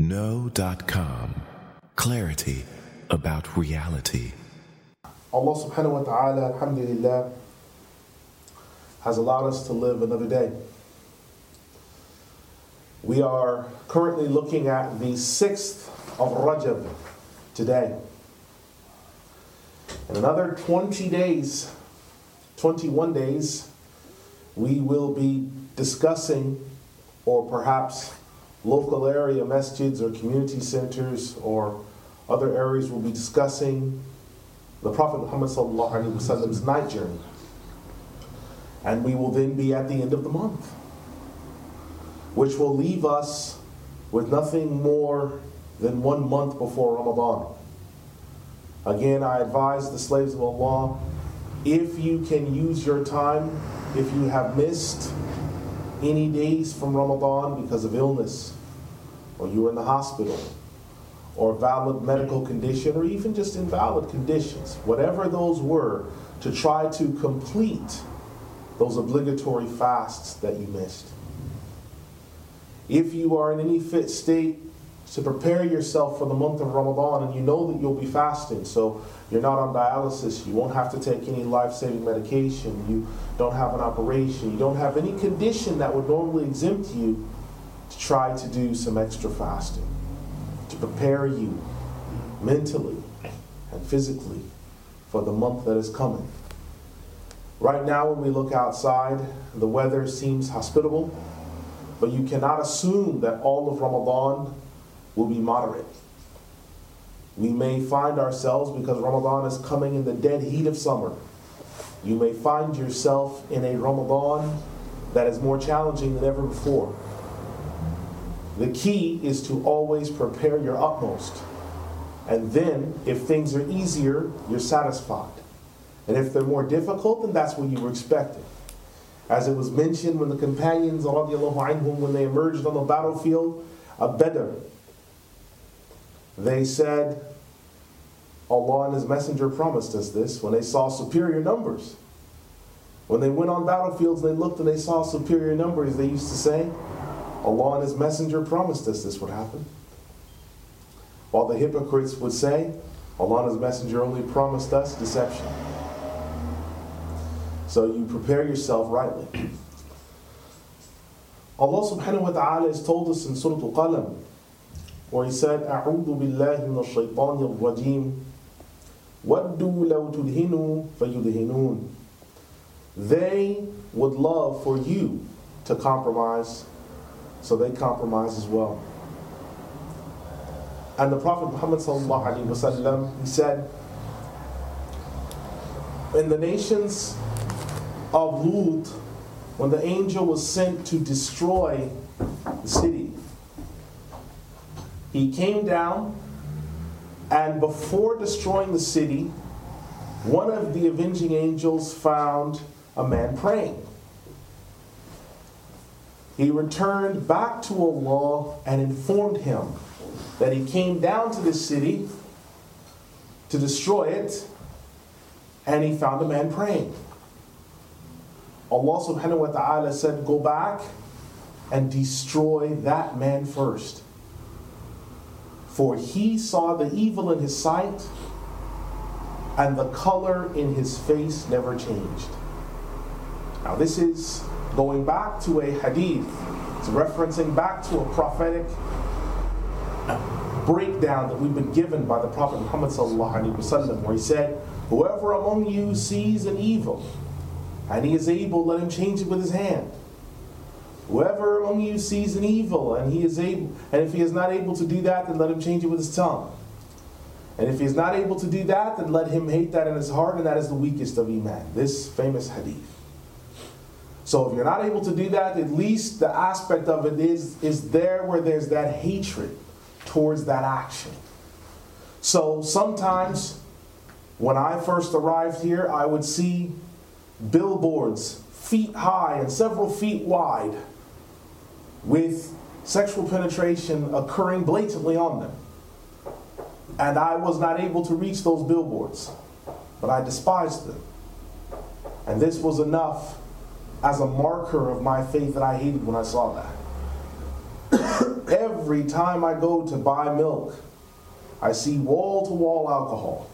Know.com. Clarity about reality. Allah subhanahu wa ta'ala, alhamdulillah, has allowed us to live another day. We are currently looking at the 6th of Rajab today. In another 20 days, 21 days, we will be discussing, or perhaps local area masjids or community centers or other areas will be discussing the Prophet Muhammad's night journey. And we will then be at the end of the month, which will leave us with nothing more than one month before Ramadan. Again, I advise the slaves of Allah if you can use your time, if you have missed any days from Ramadan because of illness, or you were in the hospital, or valid medical condition, or even just invalid conditions, whatever those were, to try to complete those obligatory fasts that you missed. If you are in any fit state to prepare yourself for the month of Ramadan and you know that you'll be fasting, so you're not on dialysis, you won't have to take any life saving medication, you don't have an operation, you don't have any condition that would normally exempt you to try to do some extra fasting to prepare you mentally and physically for the month that is coming. Right now, when we look outside, the weather seems hospitable, but you cannot assume that all of Ramadan will be moderate. We may find ourselves, because Ramadan is coming in the dead heat of summer, you may find yourself in a Ramadan that is more challenging than ever before. The key is to always prepare your utmost. And then, if things are easier, you're satisfied. And if they're more difficult, then that's what you were expecting. As it was mentioned when the companions, anhum, when they emerged on the battlefield of Badr, they said, Allah and His Messenger promised us this when they saw superior numbers. When they went on battlefields, and they looked and they saw superior numbers, they used to say, Allah and His Messenger promised us this would happen. While the hypocrites would say, Allah and His Messenger only promised us deception. So you prepare yourself rightly. Allah subhanahu wa ta'ala has told us in Surah Al-Qalam, where He said, أعوذ بالله من الشيطان الرجيم وَدُّوا لَوْ تُدْهِنُوا فَيُدْهِنُونَ They would love for you to compromise, so they compromise as well. And the Prophet Muhammad وسلم, he said, in the nations of Lut, when the angel was sent to destroy the city, he came down and before destroying the city, one of the avenging angels found a man praying. He returned back to Allah and informed him that he came down to the city to destroy it, and he found a man praying. Allah subhanahu wa ta'ala said, Go back and destroy that man first. For he saw the evil in his sight, and the color in his face never changed. Now, this is going back to a hadith, it's referencing back to a prophetic breakdown that we've been given by the Prophet Muhammad, where he said, Whoever among you sees an evil, and he is able, let him change it with his hand. Whoever among you sees an evil and he is able, and if he is not able to do that, then let him change it with his tongue. And if he is not able to do that, then let him hate that in his heart, and that is the weakest of Iman. This famous hadith. So if you're not able to do that, at least the aspect of it is, is there where there's that hatred towards that action. So sometimes when I first arrived here, I would see billboards feet high and several feet wide with sexual penetration occurring blatantly on them. And I was not able to reach those billboards, but I despised them. And this was enough as a marker of my faith that I hated when I saw that. Every time I go to buy milk, I see wall to wall alcohol.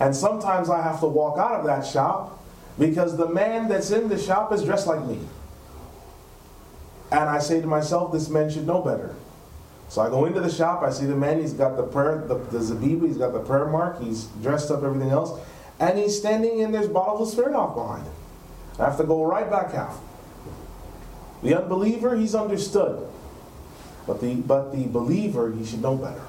And sometimes I have to walk out of that shop because the man that's in the shop is dressed like me. And I say to myself, this man should know better. So I go into the shop, I see the man, he's got the prayer, the, the zabiba, he's got the prayer mark, he's dressed up, everything else, and he's standing and there's bottles of Smirnoff behind him. I have to go right back out. The unbeliever, he's understood. But the, but the believer, he should know better.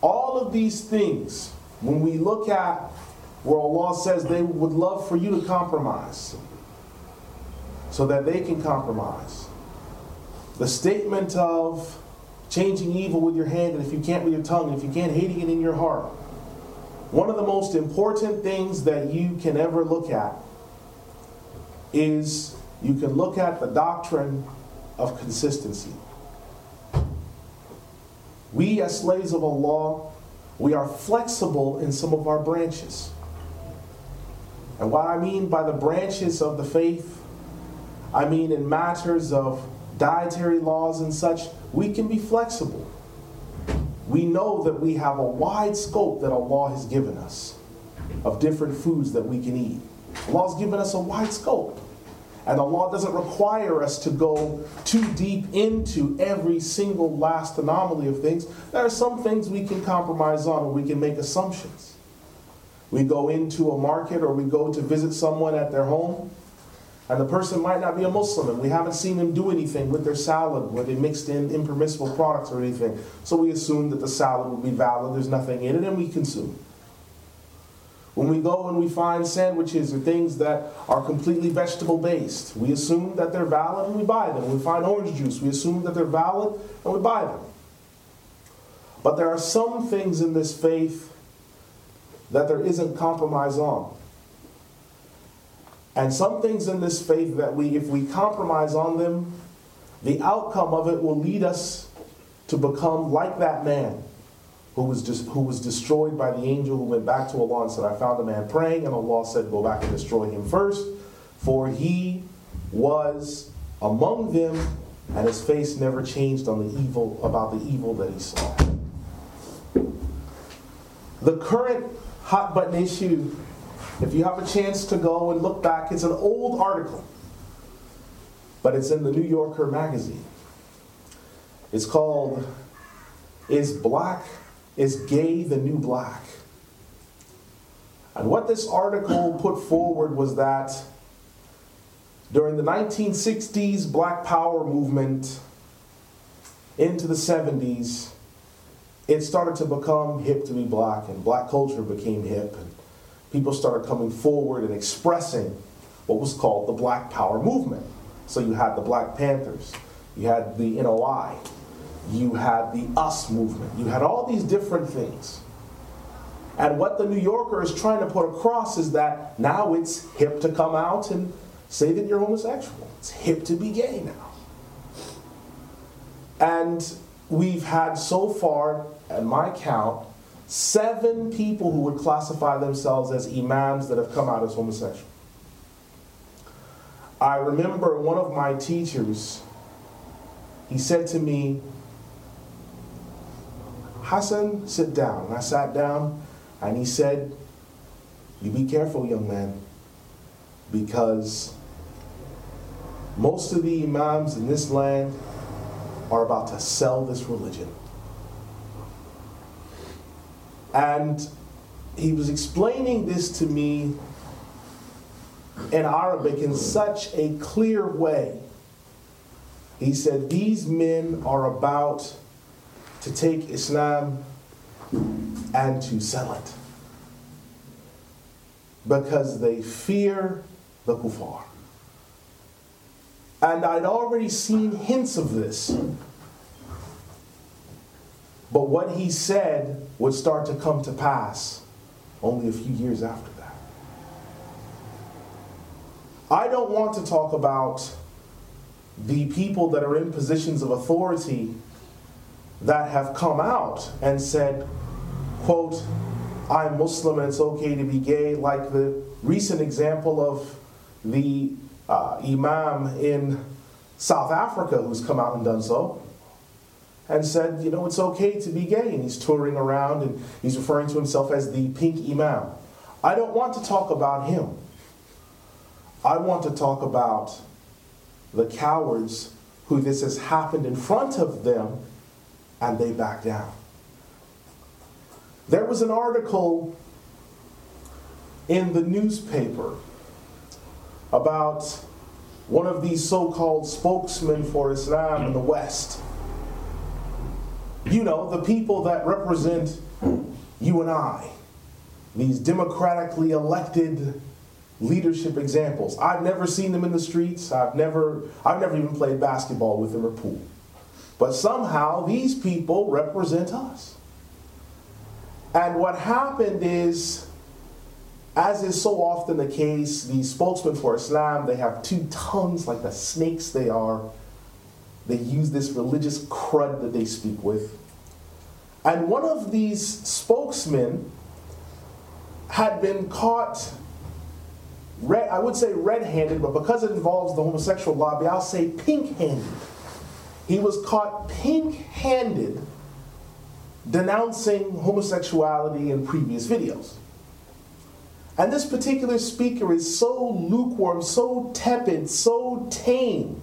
All of these things, when we look at where Allah says they would love for you to compromise, so that they can compromise. The statement of changing evil with your hand, and if you can't with your tongue, and if you can't, hating it in your heart. One of the most important things that you can ever look at is you can look at the doctrine of consistency. We, as slaves of Allah, we are flexible in some of our branches. And what I mean by the branches of the faith, I mean in matters of dietary laws and such, we can be flexible. We know that we have a wide scope that Allah has given us of different foods that we can eat. Allah has given us a wide scope. And law doesn't require us to go too deep into every single last anomaly of things. There are some things we can compromise on or we can make assumptions. We go into a market or we go to visit someone at their home, and the person might not be a Muslim, and we haven't seen them do anything with their salad where they mixed in impermissible products or anything. So we assume that the salad will be valid, there's nothing in it, and we consume. When we go and we find sandwiches or things that are completely vegetable based, we assume that they're valid and we buy them. When we find orange juice, we assume that they're valid and we buy them. But there are some things in this faith that there isn't compromise on. And some things in this faith that we, if we compromise on them, the outcome of it will lead us to become like that man who was, who was destroyed by the angel who went back to Allah and said, I found a man praying, and Allah said, Go back and destroy him first, for he was among them, and his face never changed on the evil about the evil that he saw. The current hot button issue, if you have a chance to go and look back, it's an old article, but it's in the New Yorker magazine. It's called Is Black is gay the new black? And what this article put forward was that during the 1960s black power movement into the 70s, it started to become hip to be black, and black culture became hip, and people started coming forward and expressing what was called the black power movement. So you had the Black Panthers, you had the NOI, you had the us movement, you had all these different things. And what the New Yorker is trying to put across is that now it's hip to come out and say that you're homosexual. It's hip to be gay now. And we've had so far, at my count, seven people who would classify themselves as imams that have come out as homosexual. I remember one of my teachers, he said to me, Hassan, sit down. And I sat down and he said, You be careful, young man, because most of the imams in this land are about to sell this religion. And he was explaining this to me in Arabic in such a clear way. He said, These men are about to take Islam and to sell it because they fear the kuffar. And I'd already seen hints of this. But what he said would start to come to pass only a few years after that. I don't want to talk about the people that are in positions of authority that have come out and said, quote, I'm Muslim and it's okay to be gay, like the recent example of the uh, Imam in South Africa who's come out and done so and said, you know, it's okay to be gay. And he's touring around and he's referring to himself as the pink imam. I don't want to talk about him. I want to talk about the cowards who this has happened in front of them and they back down. There was an article in the newspaper about one of these so called spokesmen for Islam in the West. You know, the people that represent you and I, these democratically elected leadership examples. I've never seen them in the streets. I've never I've never even played basketball with them or pool. But somehow these people represent us. And what happened is as is so often the case, these spokesmen for Islam, they have two tongues like the snakes they are. They use this religious crud that they speak with. And one of these spokesmen had been caught, red, I would say red handed, but because it involves the homosexual lobby, I'll say pink handed. He was caught pink handed denouncing homosexuality in previous videos. And this particular speaker is so lukewarm, so tepid, so tame.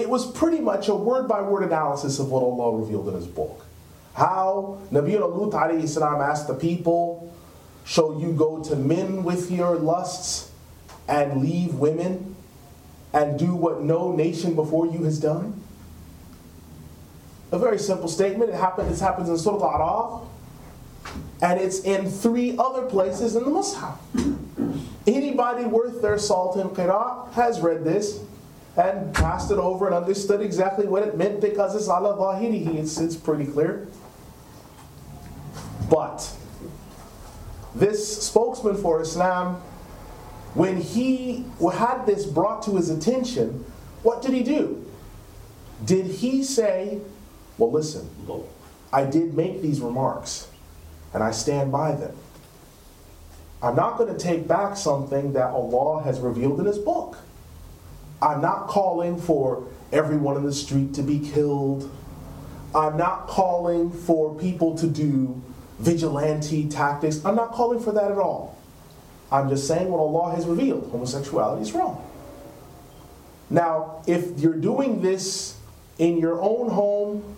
It was pretty much a word by word analysis of what Allah revealed in His book. How Nabi Lut asked the people, Shall you go to men with your lusts and leave women and do what no nation before you has done? A very simple statement. It happens, this happens in Surah Al-Araf and it's in three other places in the Mus'haf. Anybody worth their salt in Qira'ah has read this and passed it over and understood exactly what it meant because it's ala dhahirihi, it's, it's pretty clear. But this spokesman for Islam, when he had this brought to his attention, what did he do? Did he say, well, listen, I did make these remarks and I stand by them. I'm not going to take back something that Allah has revealed in His book. I'm not calling for everyone in the street to be killed. I'm not calling for people to do vigilante tactics. I'm not calling for that at all. I'm just saying what Allah has revealed homosexuality is wrong. Now, if you're doing this in your own home,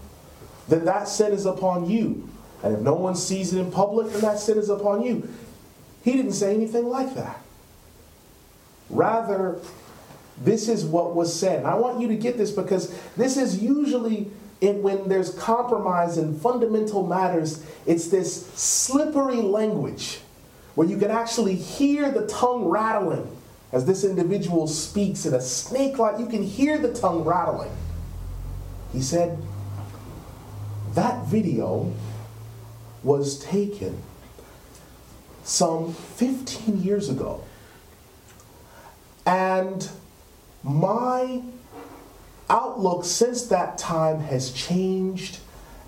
then that sin is upon you. And if no one sees it in public, then that sin is upon you. He didn't say anything like that. Rather, this is what was said. And I want you to get this because this is usually in, when there's compromise in fundamental matters, it's this slippery language where you can actually hear the tongue rattling as this individual speaks in a snake like you can hear the tongue rattling. He said, That video was taken some 15 years ago. And my outlook since that time has changed,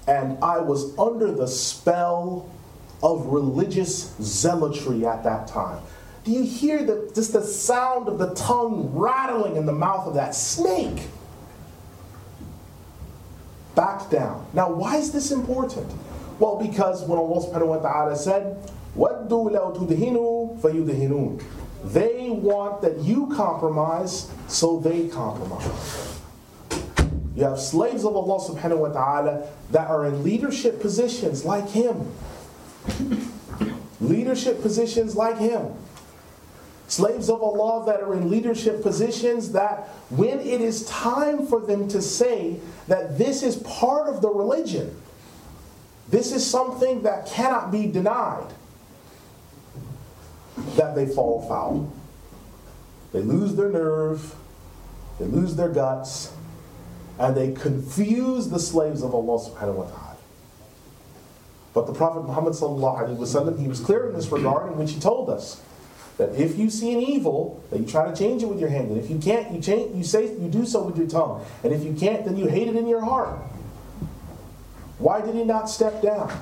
and I was under the spell of religious zealotry at that time. Do you hear the, just the sound of the tongue rattling in the mouth of that snake? Back down. Now, why is this important? Well, because when Allah subhanahu wa ta'ala said, وَدُّوا لَوْ تُدْهِنُوا فَيُدْهِنُونَ they want that you compromise, so they compromise. You have slaves of Allah subhanahu wa ta'ala that are in leadership positions like him. leadership positions like him. Slaves of Allah that are in leadership positions that when it is time for them to say that this is part of the religion, this is something that cannot be denied that they fall foul. They lose their nerve, they lose their guts, and they confuse the slaves of Allah subhanahu wa ta'ala. But the Prophet Muhammad wasallam, he was clear in this regard in which he told us that if you see an evil, that you try to change it with your hand. And if you can't, you change you say you do so with your tongue. And if you can't, then you hate it in your heart. Why did he not step down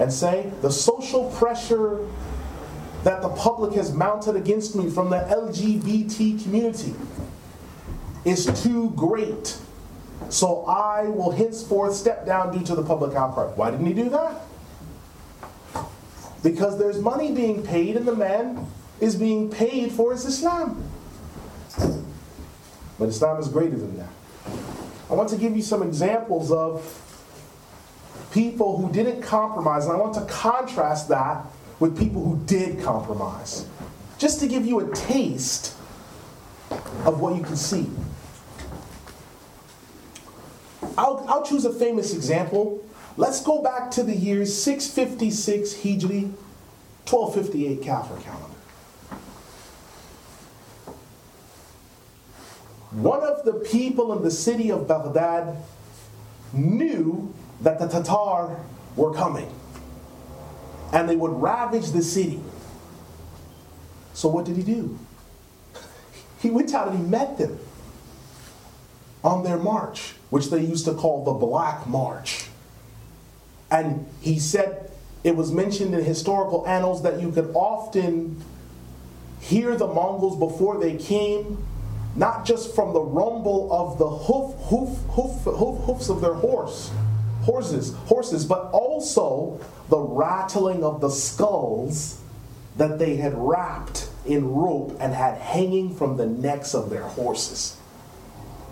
and say, the social pressure that the public has mounted against me from the LGBT community is too great. So I will henceforth step down due to the public outcry. Why didn't he do that? Because there's money being paid and the man is being paid for his Islam. But Islam is greater than that. I want to give you some examples of people who didn't compromise, and I want to contrast that with people who did compromise. Just to give you a taste of what you can see. I'll, I'll choose a famous example. Let's go back to the years 656 Hijri, 1258 Kafir calendar. One of the people in the city of Baghdad knew that the Tatar were coming and they would ravage the city. So, what did he do? He went out and he met them on their march, which they used to call the Black March. And he said it was mentioned in historical annals that you could often hear the Mongols before they came, not just from the rumble of the hoof, hoof, hoof, hoof, hoofs of their horse, horses, horses, but also the rattling of the skulls that they had wrapped in rope and had hanging from the necks of their horses.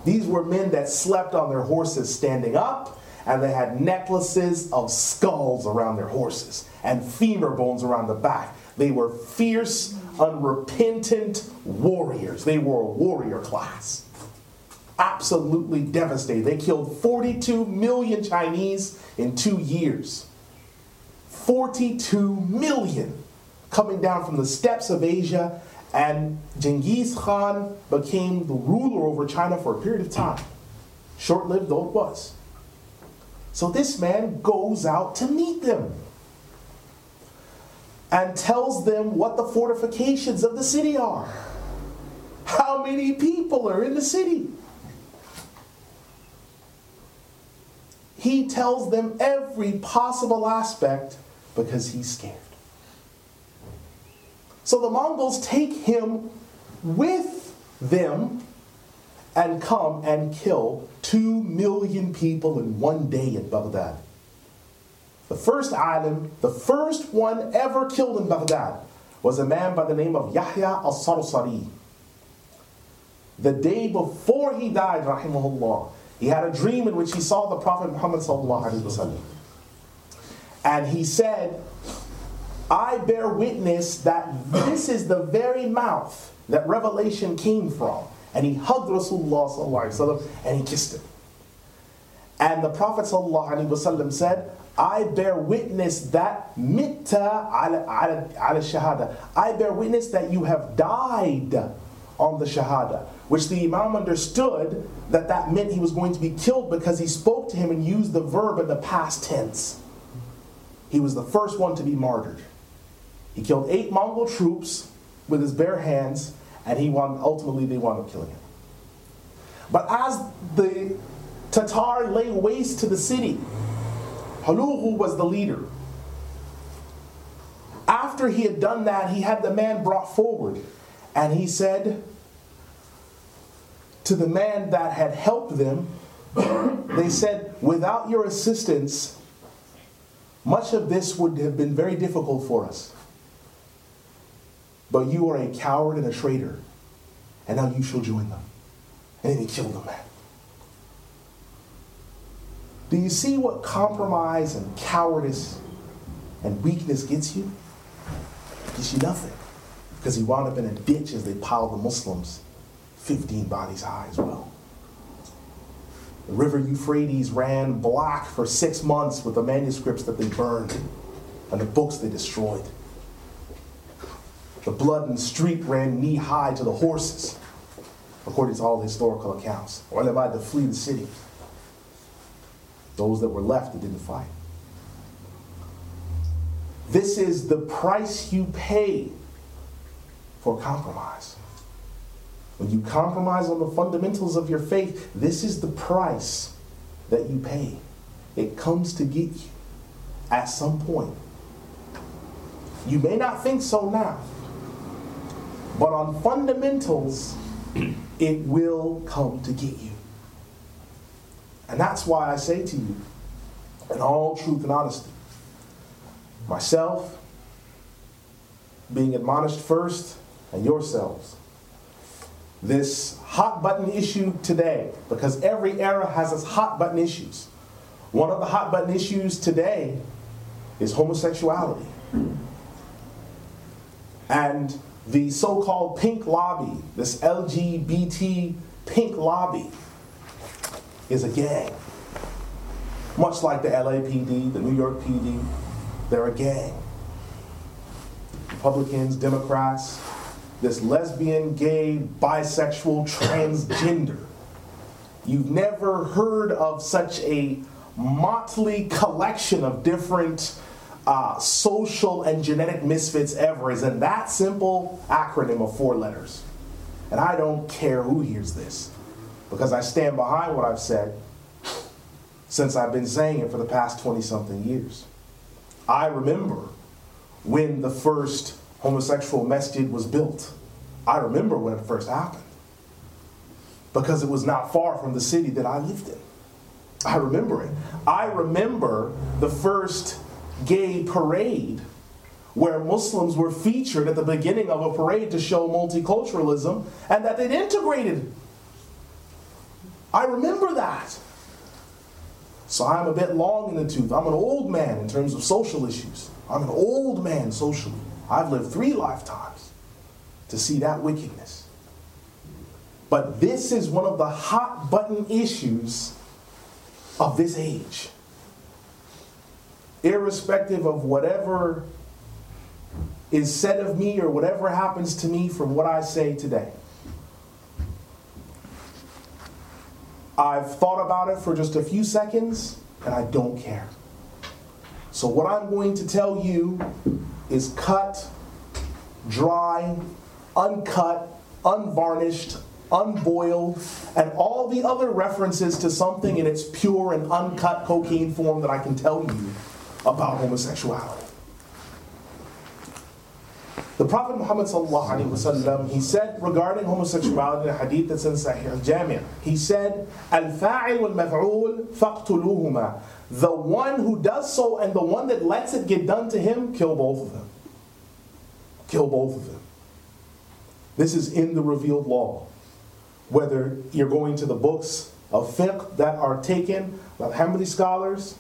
These were men that slept on their horses standing up, and they had necklaces of skulls around their horses and femur bones around the back. They were fierce, unrepentant warriors. They were a warrior class. Absolutely devastated. They killed 42 million Chinese in two years. 42 million coming down from the steppes of Asia and Genghis Khan became the ruler over China for a period of time. Short lived though it was. So this man goes out to meet them and tells them what the fortifications of the city are. How many people are in the city? He tells them every possible aspect because he's scared. So the Mongols take him with them and come and kill two million people in one day in Baghdad. The first alim, the first one ever killed in Baghdad, was a man by the name of Yahya al Sarsari. The day before he died, rahimahullah, he had a dream in which he saw the Prophet Muhammad. And he said, I bear witness that this is the very mouth that revelation came from. And he hugged Rasulullah and he kissed him. And the Prophet said, I bear witness that mitta ala, ala, ala shahada. I bear witness that you have died on the shahada. Which the Imam understood that that meant he was going to be killed because he spoke to him and used the verb in the past tense. He was the first one to be martyred. He killed eight Mongol troops with his bare hands, and he won, ultimately they wound up killing him. But as the Tatar lay waste to the city, Hulagu was the leader. After he had done that, he had the man brought forward, and he said to the man that had helped them, they said, Without your assistance, much of this would have been very difficult for us. But you are a coward and a traitor, and now you shall join them. And then he killed the man. Do you see what compromise and cowardice and weakness gets you? It gets you nothing. Because he wound up in a ditch as they piled the Muslims 15 bodies high as well. The river Euphrates ran black for six months with the manuscripts that they burned and the books they destroyed. The blood in the street ran knee high to the horses, according to all the historical accounts. Or they had to flee the city. Those that were left that didn't fight. This is the price you pay for compromise. When you compromise on the fundamentals of your faith, this is the price that you pay. It comes to get you at some point. You may not think so now, but on fundamentals, it will come to get you. And that's why I say to you, in all truth and honesty, myself, being admonished first, and yourselves. This hot button issue today, because every era has its hot button issues. One of the hot button issues today is homosexuality. And the so called pink lobby, this LGBT pink lobby, is a gang. Much like the LAPD, the New York PD, they're a gang. Republicans, Democrats, this lesbian, gay, bisexual, transgender. You've never heard of such a motley collection of different uh, social and genetic misfits ever is in that simple acronym of four letters. And I don't care who hears this because I stand behind what I've said since I've been saying it for the past 20 something years. I remember when the first homosexual masjid was built. I remember when it first happened because it was not far from the city that I lived in. I remember it. I remember the first gay parade where Muslims were featured at the beginning of a parade to show multiculturalism and that they'd integrated. I remember that. So I'm a bit long in the tooth. I'm an old man in terms of social issues. I'm an old man socially. I've lived three lifetimes to see that wickedness. But this is one of the hot button issues of this age. Irrespective of whatever is said of me or whatever happens to me from what I say today. I've thought about it for just a few seconds and I don't care. So, what I'm going to tell you is cut, dry, uncut, unvarnished, unboiled, and all the other references to something in its pure and uncut cocaine form that I can tell you about homosexuality. The Prophet Muhammad وسلم, he said regarding homosexuality in a hadith that's in Sahih al-Jami' he said al-fa'il wal-maf'ul faqtuluhuma the one who does so and the one that lets it get done to him kill both of them kill both of them this is in the revealed law whether you're going to the books of fiqh that are taken by the Hanbali scholars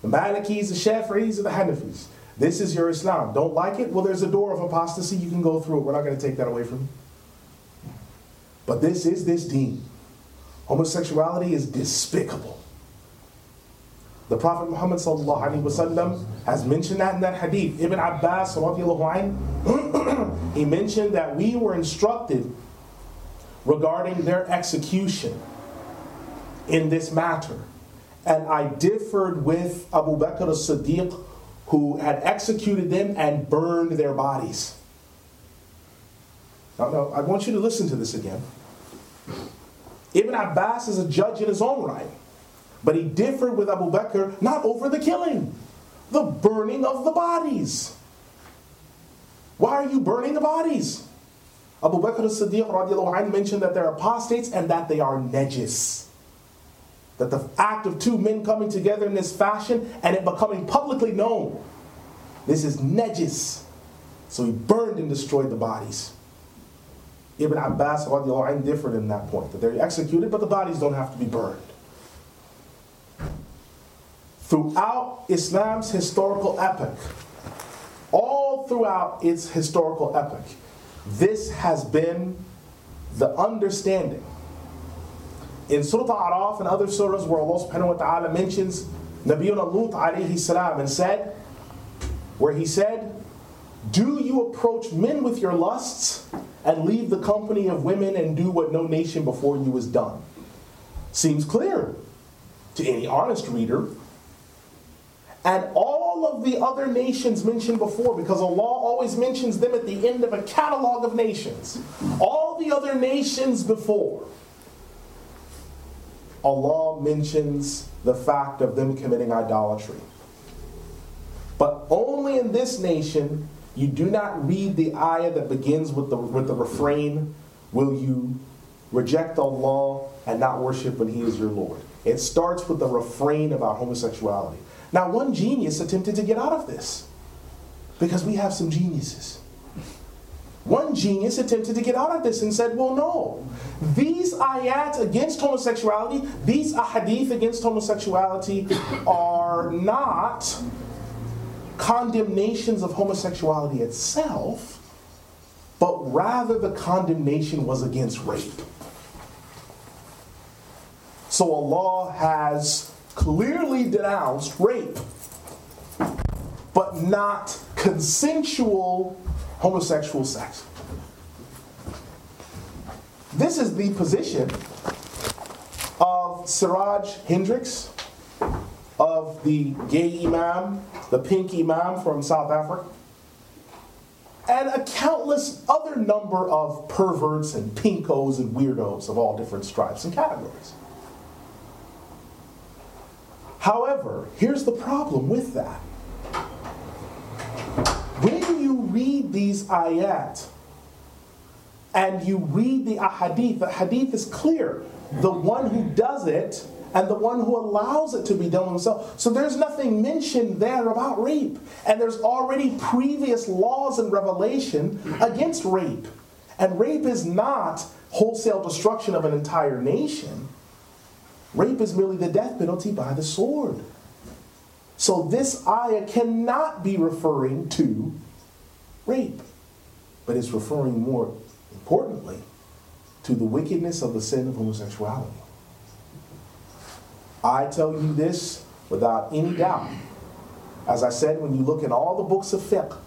the Malikis, the Shafi'is, or the Hanafis this is your Islam. Don't like it? Well, there's a door of apostasy. You can go through it. We're not going to take that away from you. But this is this deen. Homosexuality is despicable. The Prophet Muhammad wasallam has mentioned that in that hadith. Ibn Abbas, he mentioned that we were instructed regarding their execution in this matter. And I differed with Abu Bakr as-Siddiq who had executed them and burned their bodies. Now, now, I want you to listen to this again. Ibn Abbas is a judge in his own right, but he differed with Abu Bakr not over the killing, the burning of the bodies. Why are you burning the bodies? Abu Bakr as-Siddiq mentioned that they're apostates and that they are najis. That the act of two men coming together in this fashion and it becoming publicly known. This is najis. So he burned and destroyed the bodies. Ibn Abbas differed in that point, that they're executed, but the bodies don't have to be burned. Throughout Islam's historical epoch, all throughout its historical epoch, this has been the understanding in Surah Al-A'raf and other surahs where Allah subhanahu wa ta'ala mentions Nabiyyuna Lut alayhi salam and said, where he said, Do you approach men with your lusts and leave the company of women and do what no nation before you has done? Seems clear to any honest reader. And all of the other nations mentioned before, because Allah always mentions them at the end of a catalog of nations. All the other nations before Allah mentions the fact of them committing idolatry. But only in this nation, you do not read the ayah that begins with the, with the refrain, Will you reject Allah and not worship when He is your Lord. It starts with the refrain about homosexuality. Now, one genius attempted to get out of this because we have some geniuses. One genius attempted to get out of this and said, well, no. These ayat against homosexuality, these ahadith against homosexuality are not condemnations of homosexuality itself, but rather the condemnation was against rape. So Allah has clearly denounced rape, but not consensual homosexual sex. This is the position of Siraj Hendricks, of the gay imam, the pink imam from South Africa, and a countless other number of perverts and pinkos and weirdos of all different stripes and categories. However, here's the problem with that. When you read these ayat and you read the ahadith, the hadith is clear. The one who does it and the one who allows it to be done himself. So there's nothing mentioned there about rape. And there's already previous laws and revelation against rape. And rape is not wholesale destruction of an entire nation. Rape is merely the death penalty by the sword. So this ayah cannot be referring to rape, but it's referring more importantly to the wickedness of the sin of homosexuality. I tell you this without any doubt. As I said, when you look in all the books of fiqh,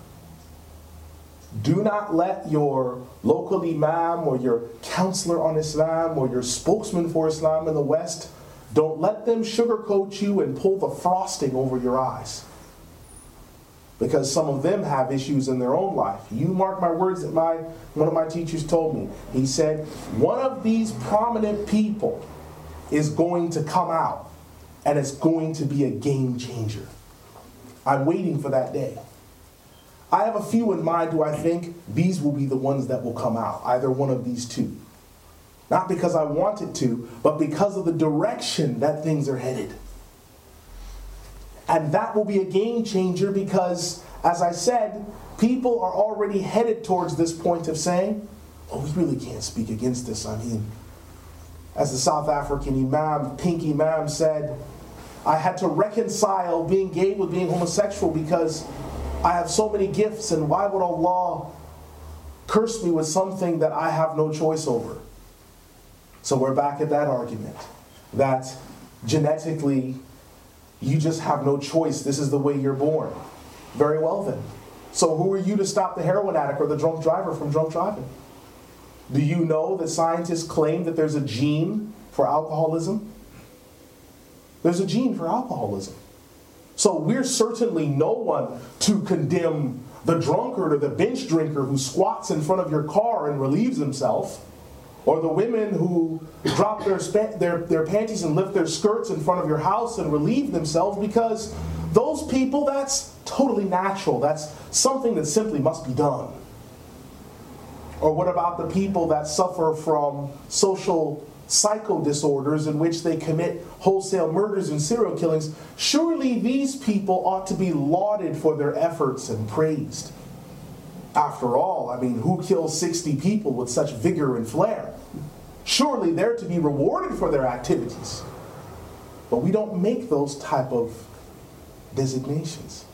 do not let your local imam or your counselor on Islam or your spokesman for Islam in the West don't let them sugarcoat you and pull the frosting over your eyes. Because some of them have issues in their own life. You mark my words that my one of my teachers told me. He said, one of these prominent people is going to come out and it's going to be a game changer. I'm waiting for that day. I have a few in mind who I think these will be the ones that will come out, either one of these two. Not because I wanted to, but because of the direction that things are headed. And that will be a game changer because, as I said, people are already headed towards this point of saying, oh, we really can't speak against this. I mean, as the South African Imam, Pink Imam, said, I had to reconcile being gay with being homosexual because I have so many gifts, and why would Allah curse me with something that I have no choice over? So we're back at that argument that genetically you just have no choice. This is the way you're born. Very well then. So who are you to stop the heroin addict or the drunk driver from drunk driving? Do you know that scientists claim that there's a gene for alcoholism? There's a gene for alcoholism. So we're certainly no one to condemn the drunkard or the bench drinker who squats in front of your car and relieves himself or the women who drop their, their, their panties and lift their skirts in front of your house and relieve themselves because those people, that's totally natural. That's something that simply must be done. Or what about the people that suffer from social psycho disorders in which they commit wholesale murders and serial killings? Surely these people ought to be lauded for their efforts and praised. After all, I mean, who kills 60 people with such vigor and flair? Surely they're to be rewarded for their activities. But we don't make those type of designations.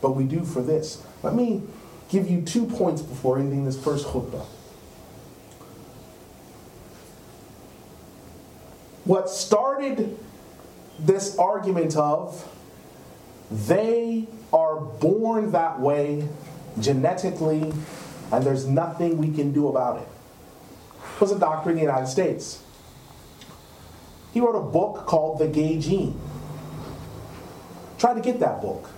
But we do for this. Let me give you two points before ending this first khutbah. What started this argument of they are born that way genetically, and there's nothing we can do about it. Was a doctor in the United States. He wrote a book called The Gay Gene. Try to get that book.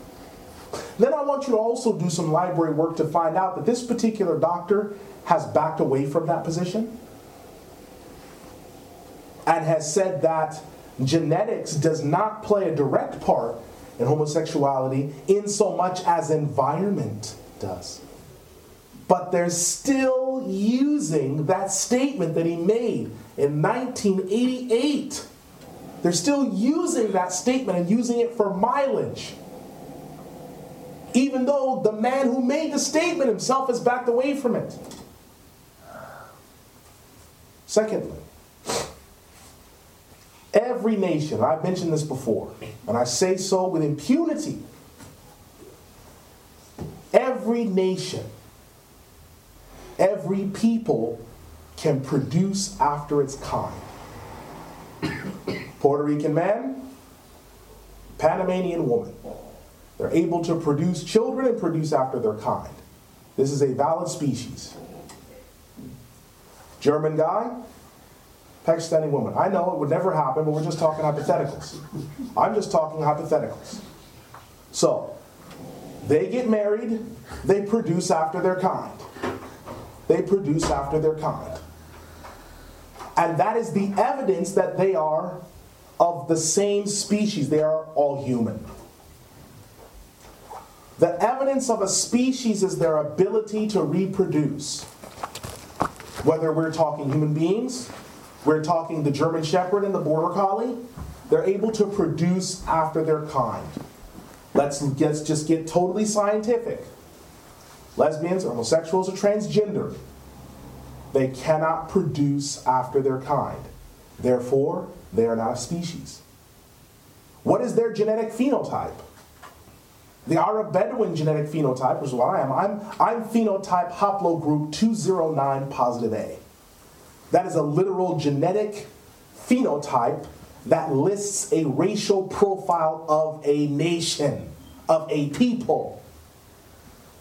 Then I want you to also do some library work to find out that this particular doctor has backed away from that position and has said that genetics does not play a direct part in homosexuality in so much as environment does. But there's still using that statement that he made in 1988. They're still using that statement and using it for mileage. Even though the man who made the statement himself has backed away from it. Secondly, every nation, I've mentioned this before, and I say so with impunity. Every nation, every people can produce after its kind. Puerto Rican man, Panamanian woman. They're able to produce children and produce after their kind. This is a valid species. German guy, Pakistani woman. I know it would never happen, but we're just talking hypotheticals. I'm just talking hypotheticals. So, they get married, they produce after their kind. They produce after their kind. And that is the evidence that they are of the same species. They are all human. The evidence of a species is their ability to reproduce. Whether we're talking human beings, we're talking the German Shepherd and the Border Collie, they're able to produce after their kind. Let's, let's just get totally scientific. Lesbians, homosexuals, or transgender, they cannot produce after their kind. Therefore, they are not a species. What is their genetic phenotype? The Arab Bedouin genetic phenotype, which is what I am, I'm, I'm phenotype haplogroup 209 positive A. That is a literal genetic phenotype that lists a racial profile of a nation, of a people.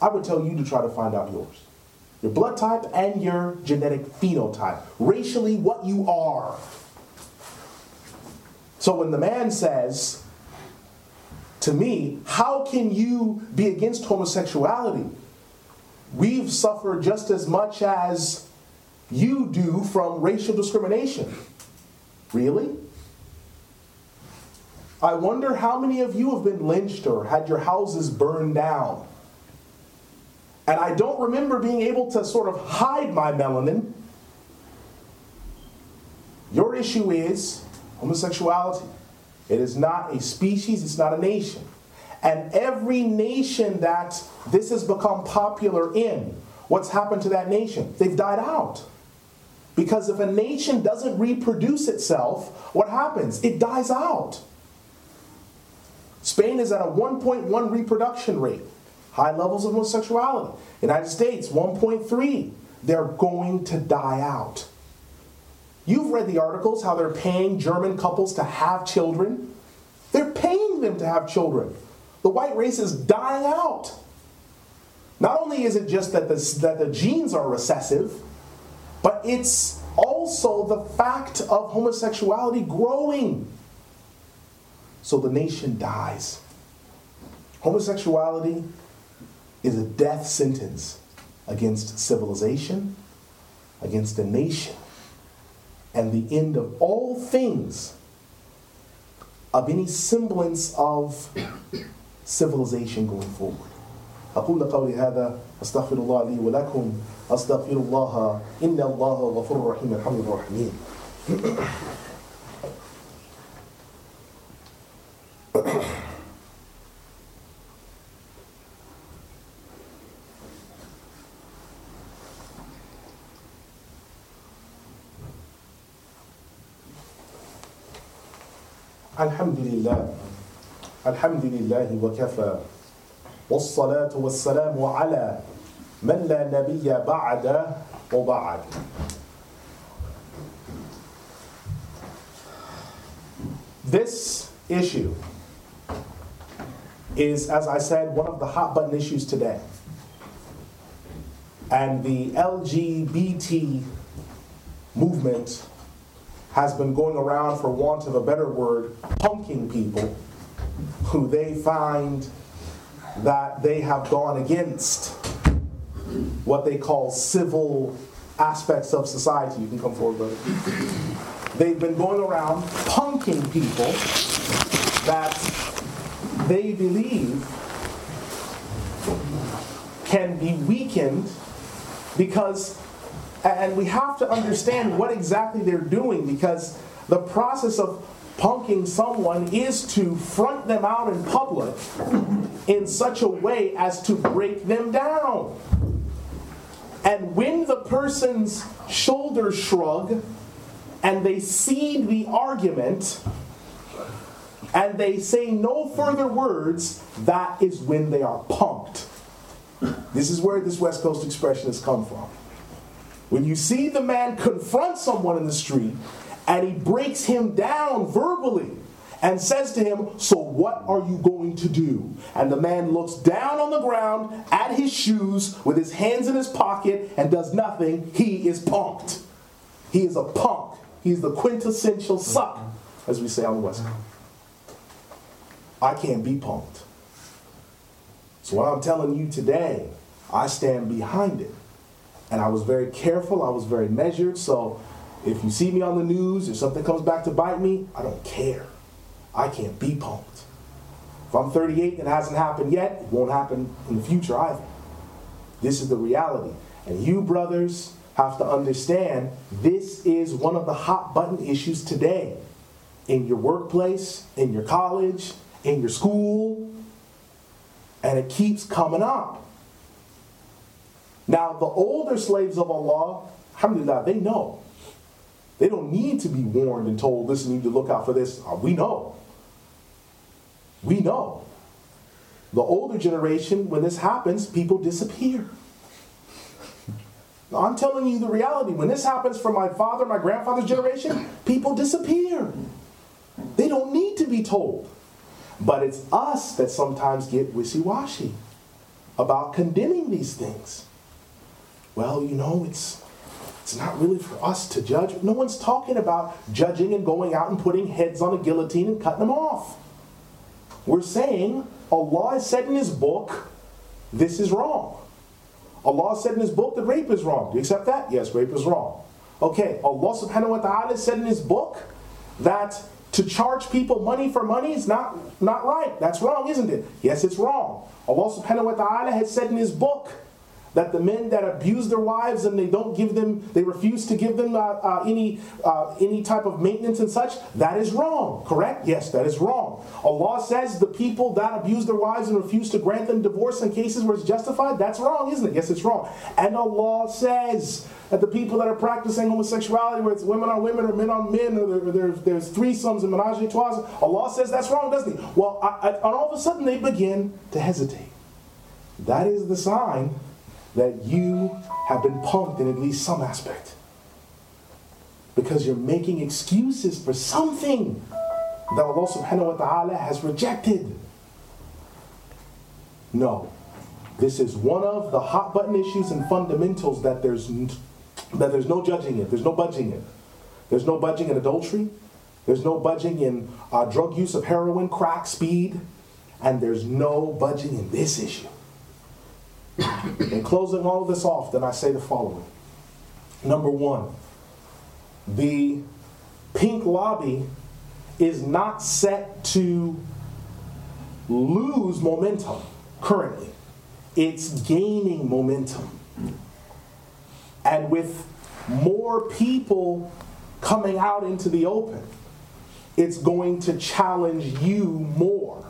I would tell you to try to find out yours your blood type and your genetic phenotype, racially, what you are. So when the man says to me, How can you be against homosexuality? We've suffered just as much as you do from racial discrimination. Really? I wonder how many of you have been lynched or had your houses burned down. And I don't remember being able to sort of hide my melanin. Your issue is homosexuality. It is not a species, it's not a nation. And every nation that this has become popular in, what's happened to that nation? They've died out. Because if a nation doesn't reproduce itself, what happens? It dies out. Spain is at a 1.1 reproduction rate, high levels of homosexuality. United States, 1.3. They're going to die out. You've read the articles how they're paying German couples to have children. They're paying them to have children. The white race is dying out. Not only is it just that the, that the genes are recessive, but it's also the fact of homosexuality growing. So the nation dies. Homosexuality is a death sentence against civilization, against a nation, and the end of all things of any semblance of civilization going forward. أقول قولي هذا أستغفر الله لي ولكم أستغفر الله إن الله غفور رحيم الحمد الرحيم الحمد لله الحمد لله وكفى والصلاة والسلام على من لا نبي بعد وبعد This issue is, as I said, one of the hot button issues today. And the LGBT movement has been going around, for want of a better word, punking people who they find that they have gone against what they call civil aspects of society. You can come forward, brother. They've been going around punking people that they believe can be weakened because And we have to understand what exactly they're doing because the process of punking someone is to front them out in public in such a way as to break them down. And when the person's shoulders shrug and they cede the argument and they say no further words, that is when they are punked. This is where this West Coast expression has come from. When you see the man confront someone in the street and he breaks him down verbally and says to him, So what are you going to do? And the man looks down on the ground at his shoes with his hands in his pocket and does nothing. He is punked. He is a punk. He's the quintessential suck, as we say on the West Coast. I can't be punked. So, what I'm telling you today, I stand behind it. And I was very careful, I was very measured. So, if you see me on the news, if something comes back to bite me, I don't care. I can't be punked. If I'm 38 and it hasn't happened yet, it won't happen in the future either. This is the reality. And you, brothers, have to understand this is one of the hot button issues today in your workplace, in your college, in your school, and it keeps coming up. Now, the older slaves of Allah, alhamdulillah, they know. They don't need to be warned and told, listen, you need to look out for this. Uh, we know. We know. The older generation, when this happens, people disappear. I'm telling you the reality. When this happens from my father, my grandfather's generation, people disappear. They don't need to be told. But it's us that sometimes get wishy washy about condemning these things. Well, you know, it's it's not really for us to judge. No one's talking about judging and going out and putting heads on a guillotine and cutting them off. We're saying Allah has said in His book, this is wrong. Allah said in His book that rape is wrong. Do you accept that? Yes, rape is wrong. Okay, Allah subhanahu wa ta'ala said in His book that to charge people money for money is not, not right. That's wrong, isn't it? Yes, it's wrong. Allah subhanahu wa ta'ala has said in His book that the men that abuse their wives and they don't give them, they refuse to give them uh, uh, any uh, any type of maintenance and such, that is wrong. Correct? Yes, that is wrong. Allah says the people that abuse their wives and refuse to grant them divorce in cases where it's justified, that's wrong, isn't it? Yes, it's wrong. And Allah says that the people that are practicing homosexuality, where it's women on women or men on men, or there, there, there's threesomes and menage a trois, Allah says that's wrong, doesn't He? Well, I, I, and all of a sudden they begin to hesitate. That is the sign that you have been punked in at least some aspect. Because you're making excuses for something that Allah subhanahu wa ta'ala has rejected. No. This is one of the hot button issues and fundamentals that there's that there's no judging it, there's no budging it. There's no budging in adultery, there's no budging in uh, drug use of heroin, crack, speed, and there's no budging in this issue. In closing all of this off, then I say the following. Number one, the pink lobby is not set to lose momentum currently. It's gaining momentum. And with more people coming out into the open, it's going to challenge you more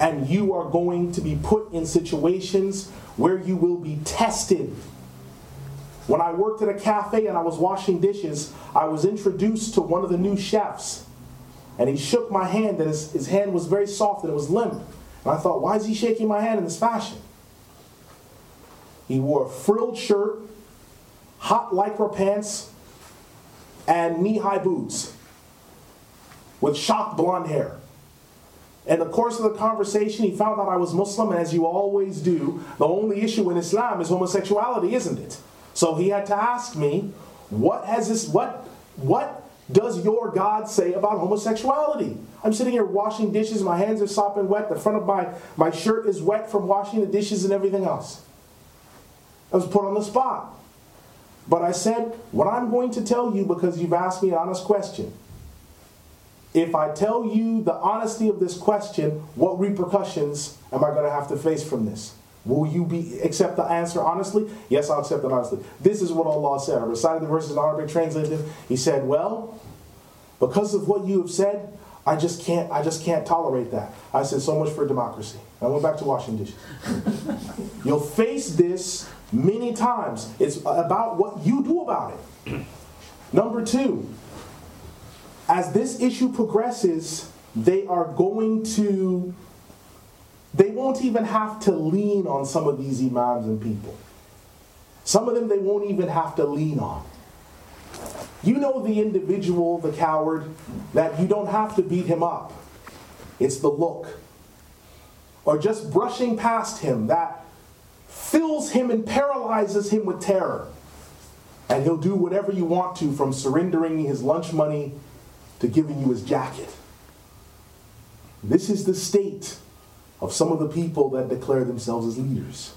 and you are going to be put in situations where you will be tested. When I worked at a cafe and I was washing dishes, I was introduced to one of the new chefs. And he shook my hand, and his, his hand was very soft and it was limp. And I thought, why is he shaking my hand in this fashion? He wore a frilled shirt, hot lycra pants, and knee high boots with shock blonde hair. In the course of the conversation, he found out I was Muslim, as you always do, the only issue in Islam is homosexuality, isn't it? So he had to ask me, what has this, what, what does your God say about homosexuality? I'm sitting here washing dishes, my hands are sopping wet, the front of my, my shirt is wet from washing the dishes and everything else. I was put on the spot. But I said, what I'm going to tell you because you've asked me an honest question if I tell you the honesty of this question, what repercussions am I going to have to face from this? Will you be accept the answer honestly? Yes, I'll accept it honestly. This is what Allah said. I recited the verses in Arabic, translated. He said, Well, because of what you have said, I just can't I just can't tolerate that. I said so much for democracy. I went back to washing dishes. You'll face this many times. It's about what you do about it. Number two, as this issue progresses, they are going to they won't even have to lean on some of these imams and people. Some of them they won't even have to lean on. You know the individual, the coward, that you don't have to beat him up. It's the look. Or just brushing past him that fills him and paralyzes him with terror. And he'll do whatever you want to, from surrendering his lunch money to giving you his jacket. This is the state of some of the people that declare themselves as leaders.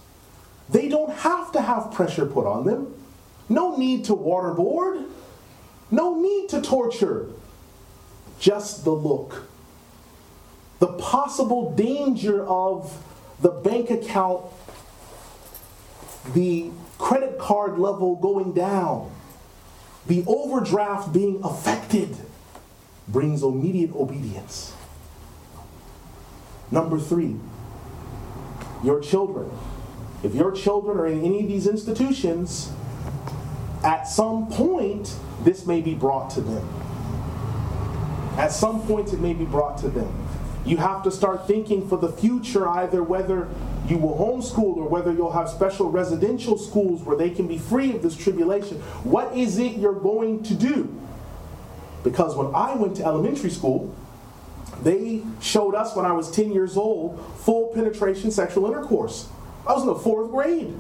They don't have to have pressure put on them. No need to waterboard. No need to torture. Just the look. The possible danger of the bank account, the credit card level going down, the overdraft being affected brings immediate obedience. Number three, your children. If your children are in any of these institutions, at some point, this may be brought to them. At some point, it may be brought to them. You have to start thinking for the future either whether you will homeschool or whether you'll have special residential schools where they can be free of this tribulation. What is it you're going to do? Because when I went to elementary school, they showed us when I was 10 years old full penetration sexual intercourse. I was in the fourth grade.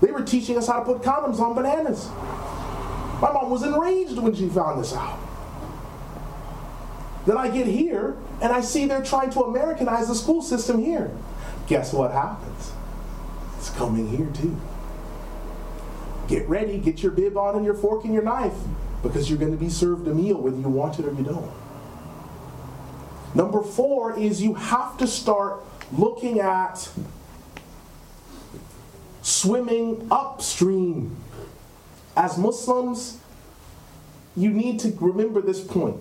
They were teaching us how to put condoms on bananas. My mom was enraged when she found this out. Then I get here and I see they're trying to Americanize the school system here. Guess what happens? It's coming here too. Get ready, get your bib on and your fork and your knife because you're going to be served a meal whether you want it or you don't. Number four is you have to start looking at swimming upstream. As Muslims, you need to remember this point.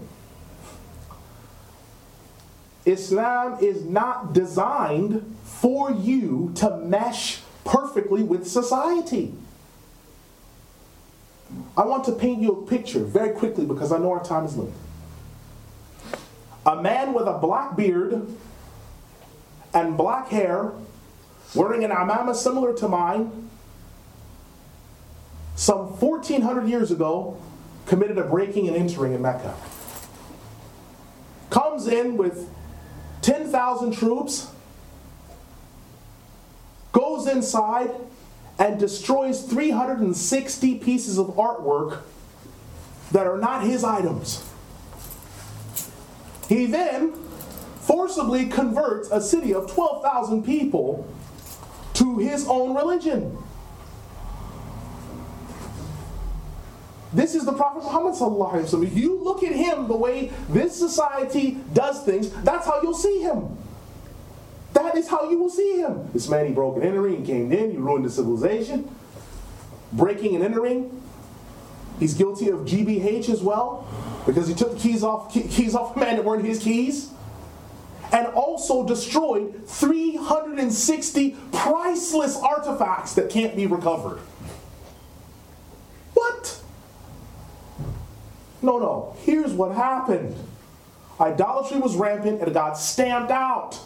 Islam is not designed for you to mesh perfectly with society. I want to paint you a picture very quickly because I know our time is limited. A man with a black beard and black hair wearing an amama similar to mine, some 1400 years ago, committed a breaking and entering in Mecca. Comes in with 10,000 troops, goes inside, and destroys 360 pieces of artwork that are not his items. He then forcibly converts a city of 12,000 people to his own religion. This is the Prophet Muhammad. If you look at him the way this society does things, that's how you'll see him. That is how you will see him. This man, he broke and entering, he came in, he ruined the civilization. Breaking and entering. He's guilty of GBH as well, because he took the keys off keys off a man that weren't his keys and also destroyed 360 priceless artifacts that can't be recovered. What? No, no. Here's what happened idolatry was rampant and it got stamped out.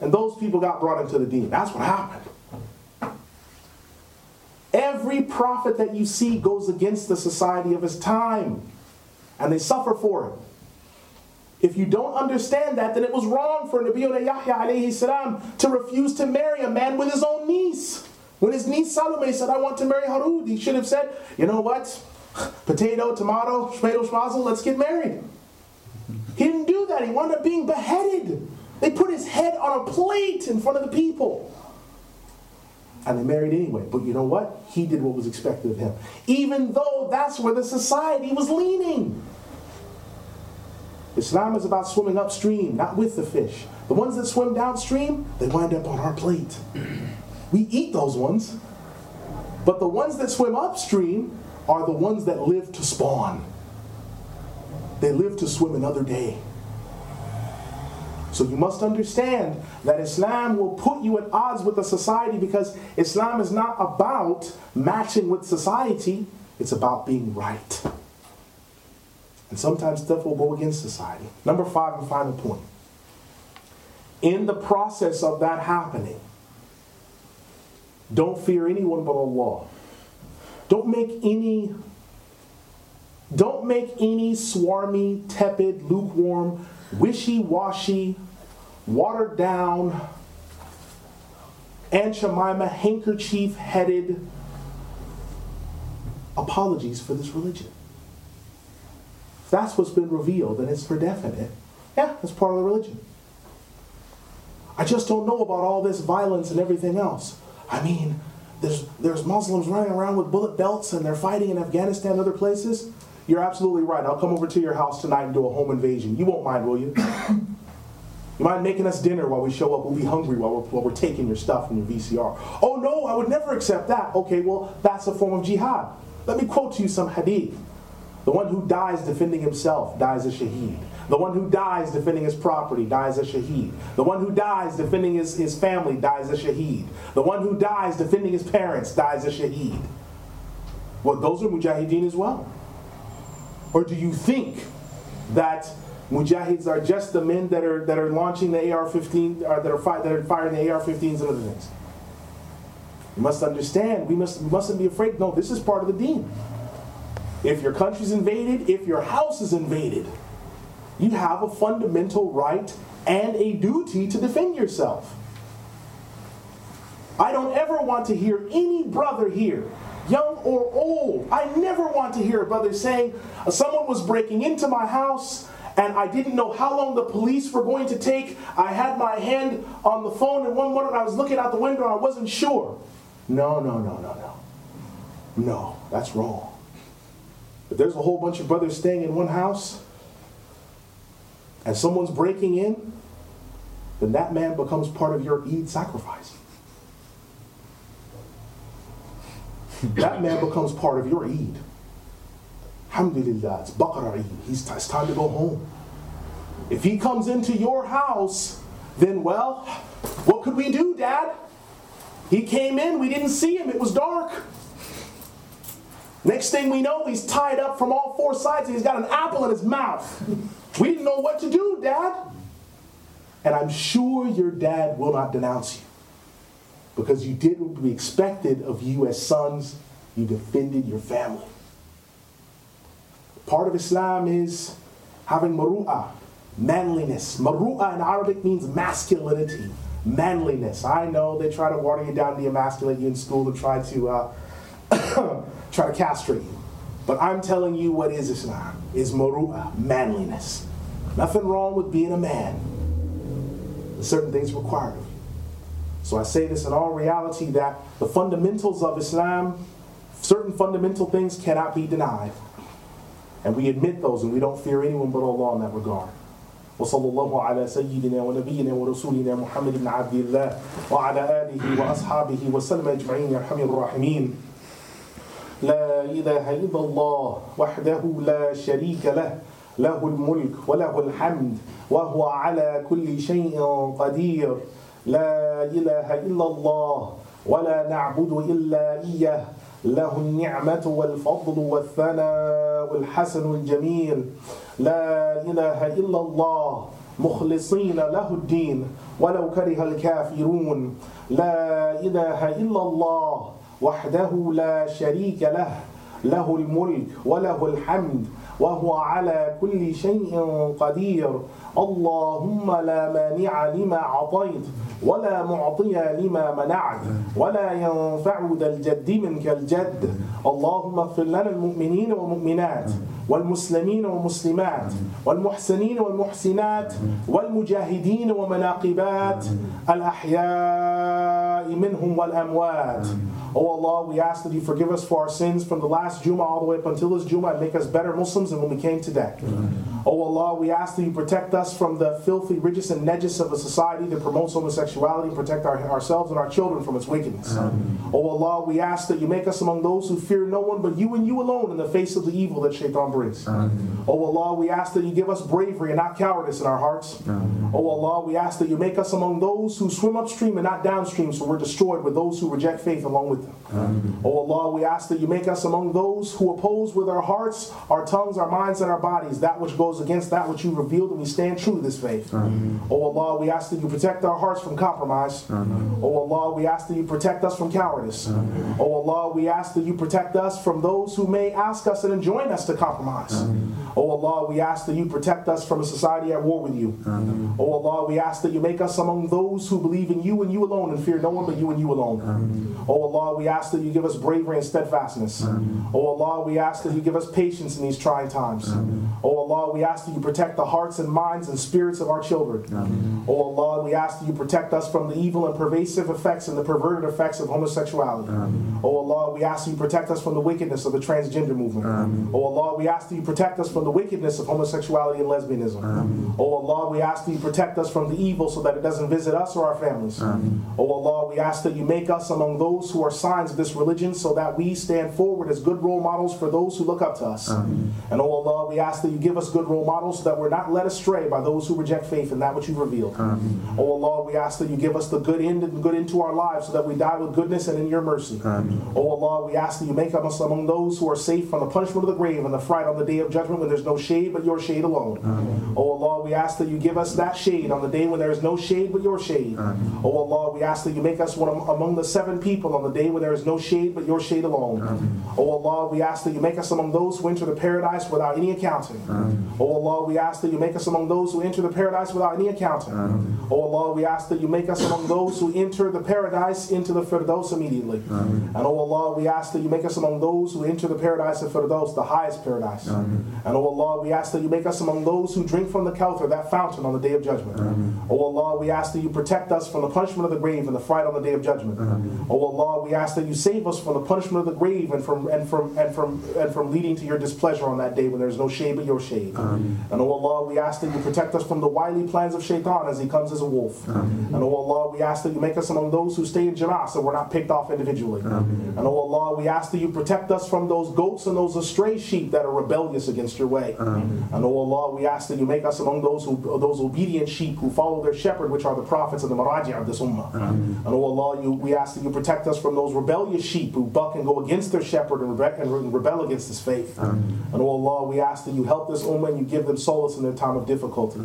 And those people got brought into the deen. That's what happened. Every prophet that you see goes against the society of his time, and they suffer for it. If you don't understand that, then it was wrong for Nabi Yahya alayhi salam to refuse to marry a man with his own niece. When his niece Salome said, I want to marry Harud, he should have said, you know what? Potato, tomato, tomato, schmazel, let's get married. He didn't do that. He wound up being beheaded. They put his head on a plate in front of the people. And they married anyway. But you know what? He did what was expected of him. Even though that's where the society was leaning. Islam is about swimming upstream, not with the fish. The ones that swim downstream, they wind up on our plate. We eat those ones. But the ones that swim upstream are the ones that live to spawn. They live to swim another day. So you must understand that Islam will put you at odds with the society because Islam is not about matching with society, it's about being right. And sometimes stuff will go against society. Number five and final point. In the process of that happening, don't fear anyone but Allah. Don't make any don't make any swarmy, tepid, lukewarm, wishy-washy, watered down, Aunt Jemima handkerchief-headed apologies for this religion. That's what's been revealed, and it's for definite. Yeah, that's part of the religion. I just don't know about all this violence and everything else. I mean, there's, there's Muslims running around with bullet belts and they're fighting in Afghanistan and other places. You're absolutely right. I'll come over to your house tonight and do a home invasion. You won't mind, will you? You mind making us dinner while we show up? We'll be hungry while we're, while we're taking your stuff and your VCR. Oh no, I would never accept that. Okay, well, that's a form of jihad. Let me quote to you some hadith. The one who dies defending himself dies a shaheed. The one who dies defending his property dies a shaheed. The one who dies defending his, his family dies a shaheed. The one who dies defending his parents dies a shaheed. Well, those are mujahideen as well. Or do you think that mujahids are just the men that are that are launching the AR-15 or uh, that are fi- that are firing the AR-15s and other things? You must understand. We must we mustn't be afraid. No, this is part of the deen. If your country's invaded, if your house is invaded, you have a fundamental right and a duty to defend yourself. I don't ever want to hear any brother here, young or old, I never want to hear a brother saying, uh, someone was breaking into my house and I didn't know how long the police were going to take. I had my hand on the phone and one morning I was looking out the window and I wasn't sure. No, no, no, no, no. No, that's wrong. If there's a whole bunch of brothers staying in one house, and someone's breaking in, then that man becomes part of your Eid sacrifice. That man becomes part of your Eid. Alhamdulillah, it's Baqarah Eid. He's, it's time to go home. If he comes into your house, then well, what could we do, Dad? He came in, we didn't see him, it was dark. Next thing we know, he's tied up from all four sides and he's got an apple in his mouth. We didn't know what to do, Dad. And I'm sure your dad will not denounce you because you did what we expected of you as sons. You defended your family. Part of Islam is having maru'ah, manliness. Maru'ah in Arabic means masculinity, manliness. I know they try to water you down, de-emasculate you in school and try to uh, try to castrate you. But I'm telling you what is Islam is maru'ah, manliness. Nothing wrong with being a man. Certain things required of you. So I say this in all reality that the fundamentals of Islam, certain fundamental things cannot be denied. And we admit those and we don't fear anyone but Allah in that regard. وصلى الله على سيدنا ونبينا ورسولنا محمد بن عبد الله وعلى آله وأصحابه وسلم أجمعين يرحم الراحمين لا إله إلا الله وحده لا شريك له له الملك وله الحمد وهو على كل شيء قدير لا إله إلا الله ولا نعبد إلا إياه. له النعمة والفضل والثناء الحسن الجميل. لا إله إلا الله. مخلصين له الدين. ولو كره الكافرون. لا إله إلا الله. وحده لا شريك له. له الملك وله الحمد. وهو على كل شيء قدير. اللهم لا مانع لما عطيت ولا معطي لما منعت ولا ينفع ذا الجد منك الجد. اللهم اغفر لنا المؤمنين والمؤمنات والمسلمين والمسلمات والمحسنين والمحسنات والمجاهدين ومناقبات الأحياء منهم والأموات. Oh Allah, we ask that you forgive us for our sins from the last Jummah all the way up until this Jummah and make us better Muslims than when we came today. Oh Allah, we ask that you protect us from the filthy riches and najis of a society that promotes homosexuality and protect our, ourselves and our children from its wickedness. Oh Allah, we ask that you make us among those who fear no one but you and you alone in the face of the evil that shaitan brings. Oh Allah, we ask that you give us bravery and not cowardice in our hearts. Oh Allah, we ask that you make us among those who swim upstream and not downstream so we're destroyed with those who reject faith along with Um, them. Oh Allah, we ask that you make us among those who oppose with our hearts, our tongues, our minds, and our bodies that which goes against that which you revealed and we stand true to this faith. O Allah, we ask that you protect our hearts from compromise. O Allah, we ask that you protect us from cowardice. O Allah, we ask that you protect us from those who may ask us and enjoin us to compromise. Oh Allah, we ask that you protect us from a society at war with you. Oh Allah, we ask that you make us among those who believe in you and you alone and fear no one but you and you alone. Oh Allah, we ask that you give us bravery and steadfastness. Oh Allah, we ask that you give us patience in these trying times. Oh Allah, we ask that you protect the hearts and minds and spirits of our children. Oh Allah, we ask that you protect us from the evil and pervasive effects and the perverted effects of homosexuality. Oh Allah, we ask that you protect us from the wickedness of the transgender movement. Oh Allah, we ask that you protect us from the wickedness of homosexuality and lesbianism. O oh Allah, we ask that you protect us from the evil so that it doesn't visit us or our families. O oh Allah, we ask that you make us among those who are signs of this religion so that we stand forward as good role models for those who look up to us. And O Allah, we ask that you give us good role models so that we're not led astray by those who reject faith and that which you've revealed. O Allah, we ask that you give us the good end and good into our lives so that we die with goodness and in your mercy. O Allah, we ask that you make us among those who are safe from the punishment of the grave and the fright on the day of judgment when there's no shade but your shade alone. Oh Allah, we ask that you give us that shade on the day when there is no shade but your shade. Oh Allah, we ask that you make us one among the seven people on the day when there is no shade but your shade alone. Oh Allah, we ask that you make us among those who enter the paradise without any accounting. Oh Allah, we ask that you make us among those who enter the paradise without any accounting. Oh Allah, we ask that you make us among those who enter the paradise into the Firdaus immediately. And oh Allah, we ask that you make us among those who enter the paradise of Firdaus, the highest paradise. And oh Allah, we ask that you make us among those who drink from the Kauthar, that fountain on the day of judgment. Oh Allah, we ask that you protect us from the punishment of the grave and the fright on the day of judgment. Oh Allah, we ask that you save us from the punishment of the grave and from and from and from and from leading to your displeasure on that day when there's no shade but your shade. And oh Allah, we ask that you protect us from the wily plans of shaitan as he comes as a wolf. And oh Allah, we ask that you make us among those who stay in jama'ah so we're not picked off individually. And oh Allah, we ask that you protect us from those goats and those astray sheep that are rebellious against your way. And oh Allah, we ask that you make us among those who those obedient sheep who follow their shepherd, which are the prophets and the maraji of this ummah. And oh Allah, you, we ask that you protect us from those rebellious sheep who buck and go against their shepherd and, rebe- and rebel against his faith. And oh Allah, we ask that you help this ummah and you give them solace in their time of difficulty.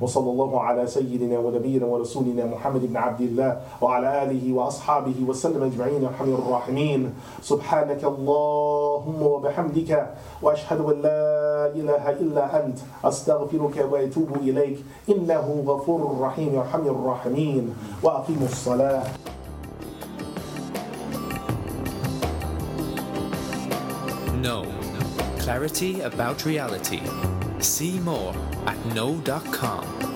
وصلى الله على سيدنا ونبينا ورسولنا محمد بن عبد الله وعلى آله وأصحابه وسلم أجمعين الحمد الراحمين سبحانك اللهم وبحمدك وأشهد أن إله إلا أنت أستغفرك وأتوب إليك إنه غفور رحيم يرحم الراحمين وأقيموا الصلاة No. Clarity about reality. See more at no.com.